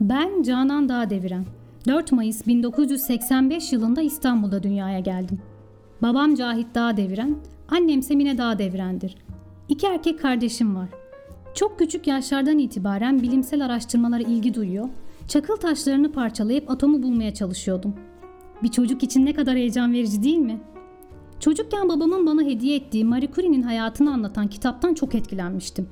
Ben Canan Dağdeviren. 4 Mayıs 1985 yılında İstanbul'da dünyaya geldim. Babam Cahit Dağdeviren, annem Semine Dağdeviren'dir. İki erkek kardeşim var. Çok küçük yaşlardan itibaren bilimsel araştırmalara ilgi duyuyor, çakıl taşlarını parçalayıp atomu bulmaya çalışıyordum. Bir çocuk için ne kadar heyecan verici değil mi? Çocukken babamın bana hediye ettiği Marie Curie'nin hayatını anlatan kitaptan çok etkilenmiştim.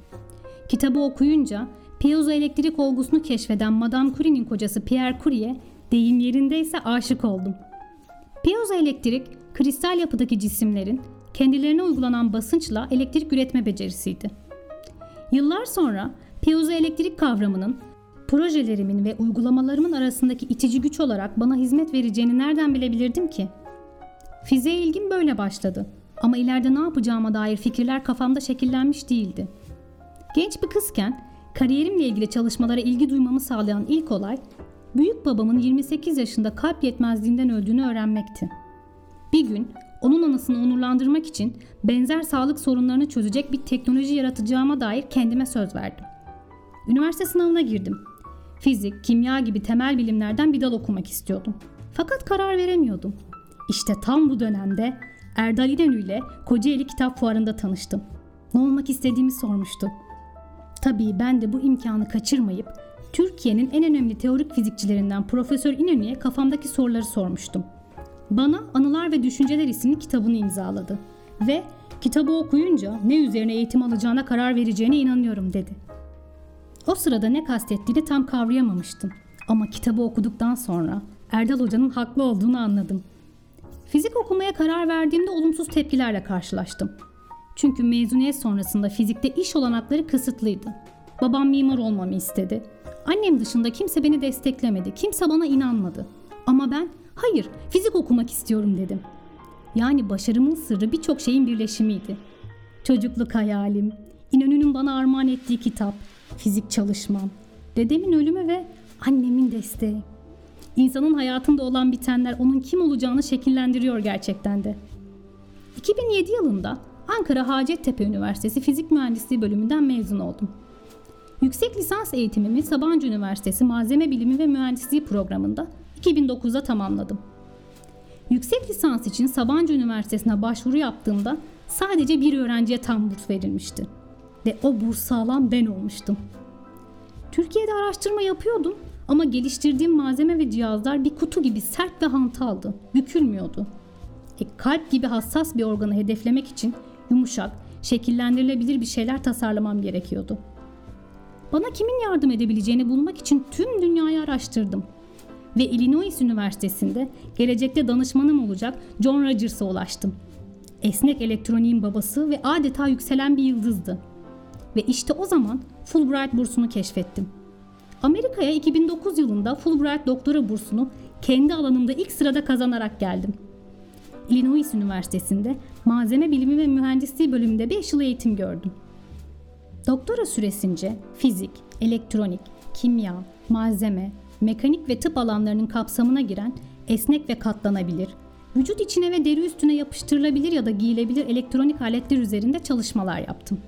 Kitabı okuyunca Piezoelektrik olgusunu keşfeden Madame Curie'nin kocası Pierre Curie, deyim yerindeyse aşık oldum. Piezoelektrik, kristal yapıdaki cisimlerin kendilerine uygulanan basınçla elektrik üretme becerisiydi. Yıllar sonra piezoelektrik kavramının projelerimin ve uygulamalarımın arasındaki itici güç olarak bana hizmet vereceğini nereden bilebilirdim ki? Fiziğe ilgim böyle başladı ama ileride ne yapacağıma dair fikirler kafamda şekillenmiş değildi. Genç bir kızken Kariyerimle ilgili çalışmalara ilgi duymamı sağlayan ilk olay, büyük babamın 28 yaşında kalp yetmezliğinden öldüğünü öğrenmekti. Bir gün onun anısını onurlandırmak için benzer sağlık sorunlarını çözecek bir teknoloji yaratacağıma dair kendime söz verdim. Üniversite sınavına girdim. Fizik, kimya gibi temel bilimlerden bir dal okumak istiyordum. Fakat karar veremiyordum. İşte tam bu dönemde Erdal İnönü ile Kocaeli Kitap Fuarı'nda tanıştım. Ne olmak istediğimi sormuştu. Tabii ben de bu imkanı kaçırmayıp Türkiye'nin en önemli teorik fizikçilerinden Profesör İnönü'ye kafamdaki soruları sormuştum. Bana Anılar ve Düşünceler isimli kitabını imzaladı ve kitabı okuyunca ne üzerine eğitim alacağına karar vereceğine inanıyorum dedi. O sırada ne kastettiğini tam kavrayamamıştım ama kitabı okuduktan sonra Erdal Hoca'nın haklı olduğunu anladım. Fizik okumaya karar verdiğimde olumsuz tepkilerle karşılaştım. Çünkü mezuniyet sonrasında fizikte iş olanakları kısıtlıydı. Babam mimar olmamı istedi. Annem dışında kimse beni desteklemedi. Kimse bana inanmadı. Ama ben hayır fizik okumak istiyorum dedim. Yani başarımın sırrı birçok şeyin birleşimiydi. Çocukluk hayalim, İnönü'nün bana armağan ettiği kitap, fizik çalışmam, dedemin ölümü ve annemin desteği. İnsanın hayatında olan bitenler onun kim olacağını şekillendiriyor gerçekten de. 2007 yılında Ankara Hacettepe Üniversitesi Fizik Mühendisliği bölümünden mezun oldum. Yüksek lisans eğitimimi Sabancı Üniversitesi Malzeme Bilimi ve Mühendisliği programında 2009'da tamamladım. Yüksek lisans için Sabancı Üniversitesi'ne başvuru yaptığımda sadece bir öğrenciye tam burs verilmişti. Ve o burs sağlam ben olmuştum. Türkiye'de araştırma yapıyordum ama geliştirdiğim malzeme ve cihazlar bir kutu gibi sert ve hantaldı, bükülmüyordu. E, kalp gibi hassas bir organı hedeflemek için yumuşak, şekillendirilebilir bir şeyler tasarlamam gerekiyordu. Bana kimin yardım edebileceğini bulmak için tüm dünyayı araştırdım. Ve Illinois Üniversitesi'nde gelecekte danışmanım olacak John Rogers'a ulaştım. Esnek elektroniğin babası ve adeta yükselen bir yıldızdı. Ve işte o zaman Fulbright bursunu keşfettim. Amerika'ya 2009 yılında Fulbright doktora bursunu kendi alanımda ilk sırada kazanarak geldim. Illinois Üniversitesi'nde malzeme bilimi ve mühendisliği bölümünde 5 yıl eğitim gördüm. Doktora süresince fizik, elektronik, kimya, malzeme, mekanik ve tıp alanlarının kapsamına giren esnek ve katlanabilir, vücut içine ve deri üstüne yapıştırılabilir ya da giyilebilir elektronik aletler üzerinde çalışmalar yaptım.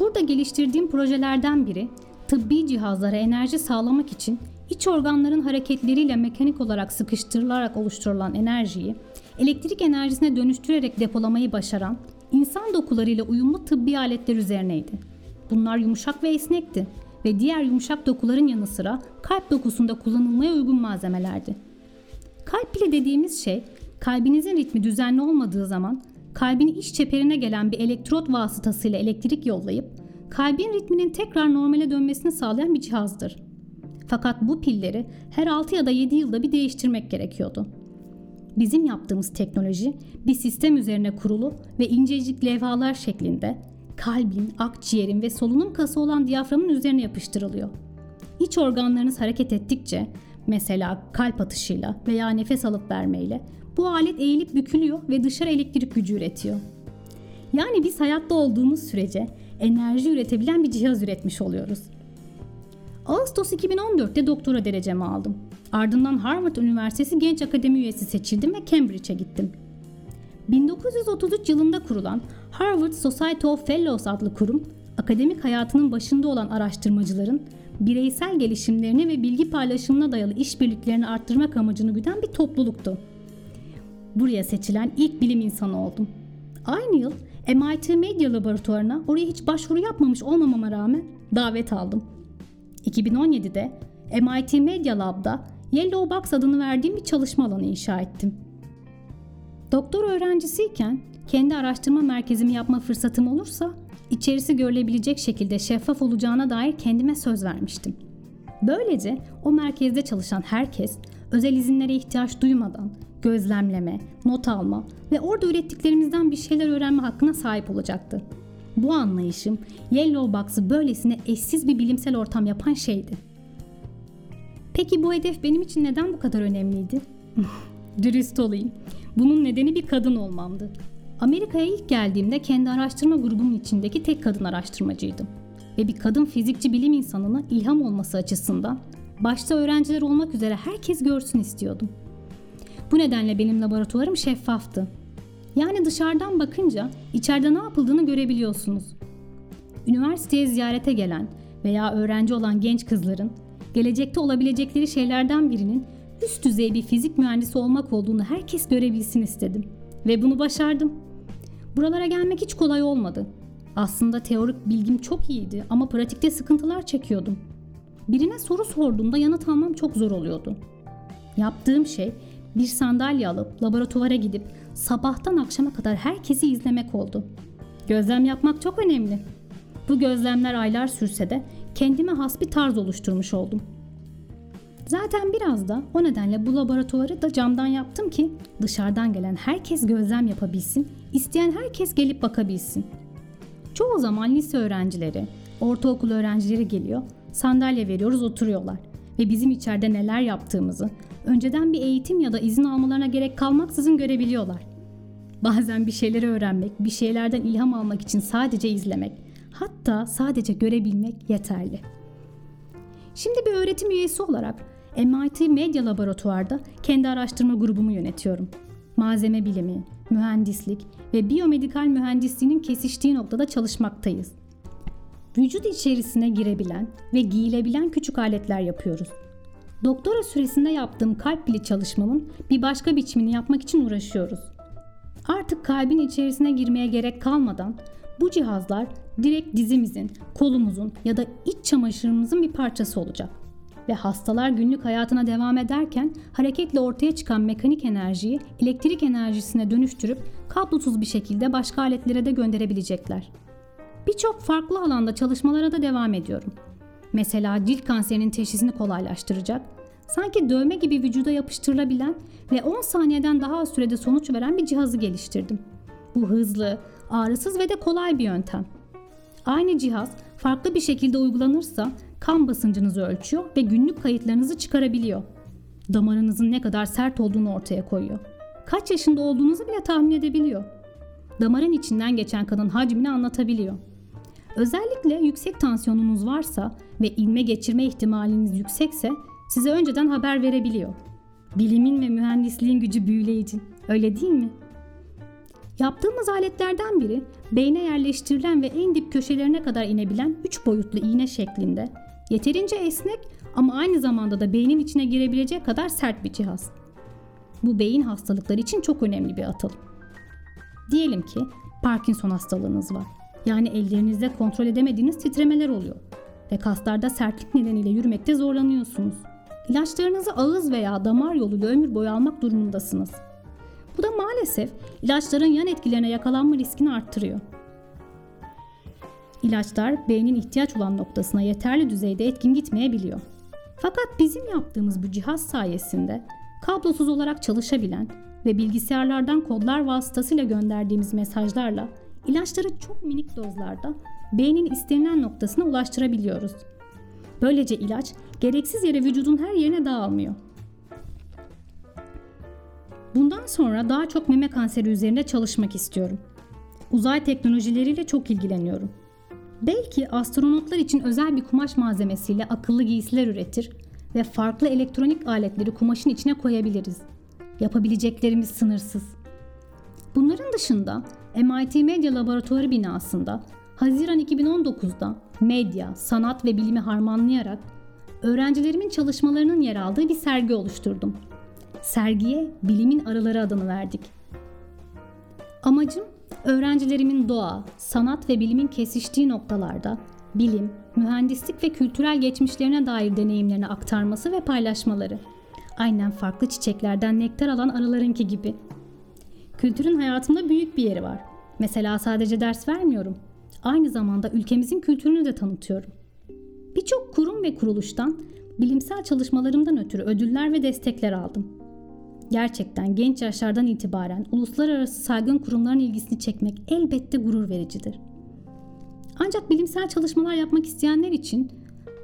Burada geliştirdiğim projelerden biri tıbbi cihazlara enerji sağlamak için iç organların hareketleriyle mekanik olarak sıkıştırılarak oluşturulan enerjiyi elektrik enerjisine dönüştürerek depolamayı başaran insan dokularıyla uyumlu tıbbi aletler üzerineydi. Bunlar yumuşak ve esnekti ve diğer yumuşak dokuların yanı sıra kalp dokusunda kullanılmaya uygun malzemelerdi. Kalp pili dediğimiz şey kalbinizin ritmi düzenli olmadığı zaman kalbin iç çeperine gelen bir elektrot vasıtasıyla elektrik yollayıp kalbin ritminin tekrar normale dönmesini sağlayan bir cihazdır. Fakat bu pilleri her 6 ya da 7 yılda bir değiştirmek gerekiyordu. Bizim yaptığımız teknoloji bir sistem üzerine kurulu ve incecik levhalar şeklinde kalbin, akciğerin ve solunum kası olan diyaframın üzerine yapıştırılıyor. İç organlarınız hareket ettikçe, mesela kalp atışıyla veya nefes alıp vermeyle bu alet eğilip bükülüyor ve dışarı elektrik gücü üretiyor. Yani biz hayatta olduğumuz sürece enerji üretebilen bir cihaz üretmiş oluyoruz. Ağustos 2014'te doktora derecemi aldım. Ardından Harvard Üniversitesi Genç Akademi üyesi seçildim ve Cambridge'e gittim. 1933 yılında kurulan Harvard Society of Fellows adlı kurum, akademik hayatının başında olan araştırmacıların bireysel gelişimlerini ve bilgi paylaşımına dayalı işbirliklerini arttırmak amacını güden bir topluluktu. Buraya seçilen ilk bilim insanı oldum. Aynı yıl MIT Medya Laboratuvarına oraya hiç başvuru yapmamış olmamama rağmen davet aldım. 2017'de MIT Media Lab'da Yellow Box adını verdiğim bir çalışma alanı inşa ettim. Doktor öğrencisiyken kendi araştırma merkezimi yapma fırsatım olursa içerisi görülebilecek şekilde şeffaf olacağına dair kendime söz vermiştim. Böylece o merkezde çalışan herkes özel izinlere ihtiyaç duymadan gözlemleme, not alma ve orada ürettiklerimizden bir şeyler öğrenme hakkına sahip olacaktı. Bu anlayışım Yellow Box'ı böylesine eşsiz bir bilimsel ortam yapan şeydi. Peki bu hedef benim için neden bu kadar önemliydi? Dürüst olayım. Bunun nedeni bir kadın olmamdı. Amerika'ya ilk geldiğimde kendi araştırma grubumun içindeki tek kadın araştırmacıydım. Ve bir kadın fizikçi bilim insanına ilham olması açısından başta öğrenciler olmak üzere herkes görsün istiyordum. Bu nedenle benim laboratuvarım şeffaftı. Yani dışarıdan bakınca içeride ne yapıldığını görebiliyorsunuz. Üniversiteye ziyarete gelen veya öğrenci olan genç kızların gelecekte olabilecekleri şeylerden birinin üst düzey bir fizik mühendisi olmak olduğunu herkes görebilsin istedim. Ve bunu başardım. Buralara gelmek hiç kolay olmadı. Aslında teorik bilgim çok iyiydi ama pratikte sıkıntılar çekiyordum. Birine soru sorduğumda yanıt almam çok zor oluyordu. Yaptığım şey bir sandalye alıp laboratuvara gidip sabahtan akşama kadar herkesi izlemek oldu. Gözlem yapmak çok önemli. Bu gözlemler aylar sürse de kendime has bir tarz oluşturmuş oldum. Zaten biraz da o nedenle bu laboratuvarı da camdan yaptım ki dışarıdan gelen herkes gözlem yapabilsin, isteyen herkes gelip bakabilsin. Çoğu zaman lise öğrencileri, ortaokul öğrencileri geliyor, sandalye veriyoruz oturuyorlar ve bizim içeride neler yaptığımızı önceden bir eğitim ya da izin almalarına gerek kalmaksızın görebiliyorlar. Bazen bir şeyleri öğrenmek, bir şeylerden ilham almak için sadece izlemek, hatta sadece görebilmek yeterli. Şimdi bir öğretim üyesi olarak MIT Medya Laboratuvar'da kendi araştırma grubumu yönetiyorum. Malzeme bilimi, mühendislik ve biyomedikal mühendisliğinin kesiştiği noktada çalışmaktayız. Vücut içerisine girebilen ve giyilebilen küçük aletler yapıyoruz. Doktora süresinde yaptığım kalp pili çalışmamın bir başka biçimini yapmak için uğraşıyoruz. Artık kalbin içerisine girmeye gerek kalmadan bu cihazlar direkt dizimizin, kolumuzun ya da iç çamaşırımızın bir parçası olacak. Ve hastalar günlük hayatına devam ederken hareketle ortaya çıkan mekanik enerjiyi elektrik enerjisine dönüştürüp kablosuz bir şekilde başka aletlere de gönderebilecekler. Birçok farklı alanda çalışmalara da devam ediyorum. Mesela cilt kanserinin teşhisini kolaylaştıracak, sanki dövme gibi vücuda yapıştırılabilen ve 10 saniyeden daha az sürede sonuç veren bir cihazı geliştirdim. Bu hızlı, ağrısız ve de kolay bir yöntem. Aynı cihaz farklı bir şekilde uygulanırsa kan basıncınızı ölçüyor ve günlük kayıtlarınızı çıkarabiliyor. Damarınızın ne kadar sert olduğunu ortaya koyuyor. Kaç yaşında olduğunuzu bile tahmin edebiliyor. Damarın içinden geçen kanın hacmini anlatabiliyor. Özellikle yüksek tansiyonunuz varsa ve ilme geçirme ihtimaliniz yüksekse size önceden haber verebiliyor. Bilimin ve mühendisliğin gücü büyüleyici. Öyle değil mi? Yaptığımız aletlerden biri beyne yerleştirilen ve en dip köşelerine kadar inebilen 3 boyutlu iğne şeklinde yeterince esnek ama aynı zamanda da beynin içine girebilecek kadar sert bir cihaz. Bu beyin hastalıkları için çok önemli bir atılım. Diyelim ki Parkinson hastalığınız var. Yani ellerinizde kontrol edemediğiniz titremeler oluyor ve kaslarda sertlik nedeniyle yürümekte zorlanıyorsunuz. İlaçlarınızı ağız veya damar yoluyla ömür boyu almak durumundasınız. Bu da maalesef ilaçların yan etkilerine yakalanma riskini arttırıyor. İlaçlar beynin ihtiyaç olan noktasına yeterli düzeyde etkin gitmeyebiliyor. Fakat bizim yaptığımız bu cihaz sayesinde kablosuz olarak çalışabilen ve bilgisayarlardan kodlar vasıtasıyla gönderdiğimiz mesajlarla ilaçları çok minik dozlarda beynin istenilen noktasına ulaştırabiliyoruz. Böylece ilaç gereksiz yere vücudun her yerine dağılmıyor. Bundan sonra daha çok meme kanseri üzerinde çalışmak istiyorum. Uzay teknolojileriyle çok ilgileniyorum. Belki astronotlar için özel bir kumaş malzemesiyle akıllı giysiler üretir ve farklı elektronik aletleri kumaşın içine koyabiliriz. Yapabileceklerimiz sınırsız. Dışında MIT Medya Laboratuvarı binasında Haziran 2019'da medya, sanat ve bilimi harmanlayarak öğrencilerimin çalışmalarının yer aldığı bir sergi oluşturdum. Sergiye Bilimin Arıları adını verdik. Amacım öğrencilerimin doğa, sanat ve bilimin kesiştiği noktalarda bilim, mühendislik ve kültürel geçmişlerine dair deneyimlerini aktarması ve paylaşmaları. Aynen farklı çiçeklerden nektar alan arılarınki gibi. Kültürün hayatımda büyük bir yeri var. Mesela sadece ders vermiyorum. Aynı zamanda ülkemizin kültürünü de tanıtıyorum. Birçok kurum ve kuruluştan bilimsel çalışmalarımdan ötürü ödüller ve destekler aldım. Gerçekten genç yaşlardan itibaren uluslararası saygın kurumların ilgisini çekmek elbette gurur vericidir. Ancak bilimsel çalışmalar yapmak isteyenler için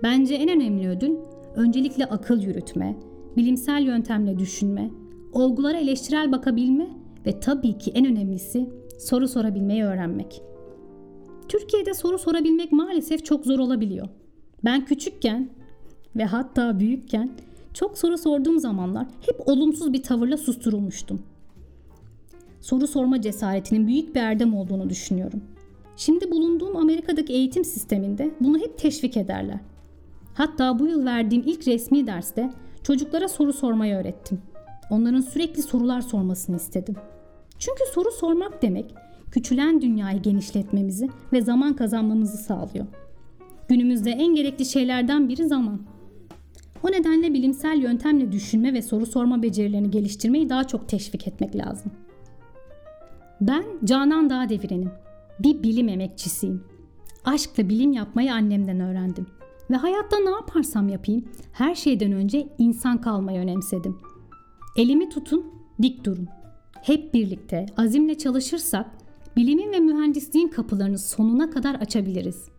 bence en önemli ödül öncelikle akıl yürütme, bilimsel yöntemle düşünme, olgulara eleştirel bakabilme ve tabii ki en önemlisi soru sorabilmeyi öğrenmek. Türkiye'de soru sorabilmek maalesef çok zor olabiliyor. Ben küçükken ve hatta büyükken çok soru sorduğum zamanlar hep olumsuz bir tavırla susturulmuştum. Soru sorma cesaretinin büyük bir erdem olduğunu düşünüyorum. Şimdi bulunduğum Amerika'daki eğitim sisteminde bunu hep teşvik ederler. Hatta bu yıl verdiğim ilk resmi derste çocuklara soru sormayı öğrettim. Onların sürekli sorular sormasını istedim. Çünkü soru sormak demek küçülen dünyayı genişletmemizi ve zaman kazanmamızı sağlıyor. Günümüzde en gerekli şeylerden biri zaman. O nedenle bilimsel yöntemle düşünme ve soru sorma becerilerini geliştirmeyi daha çok teşvik etmek lazım. Ben Canan Dağdeviren'im. Bir bilim emekçisiyim. Aşk ve bilim yapmayı annemden öğrendim. Ve hayatta ne yaparsam yapayım her şeyden önce insan kalmayı önemsedim. Elimi tutun, dik durun. Hep birlikte azimle çalışırsak bilimin ve mühendisliğin kapılarını sonuna kadar açabiliriz.''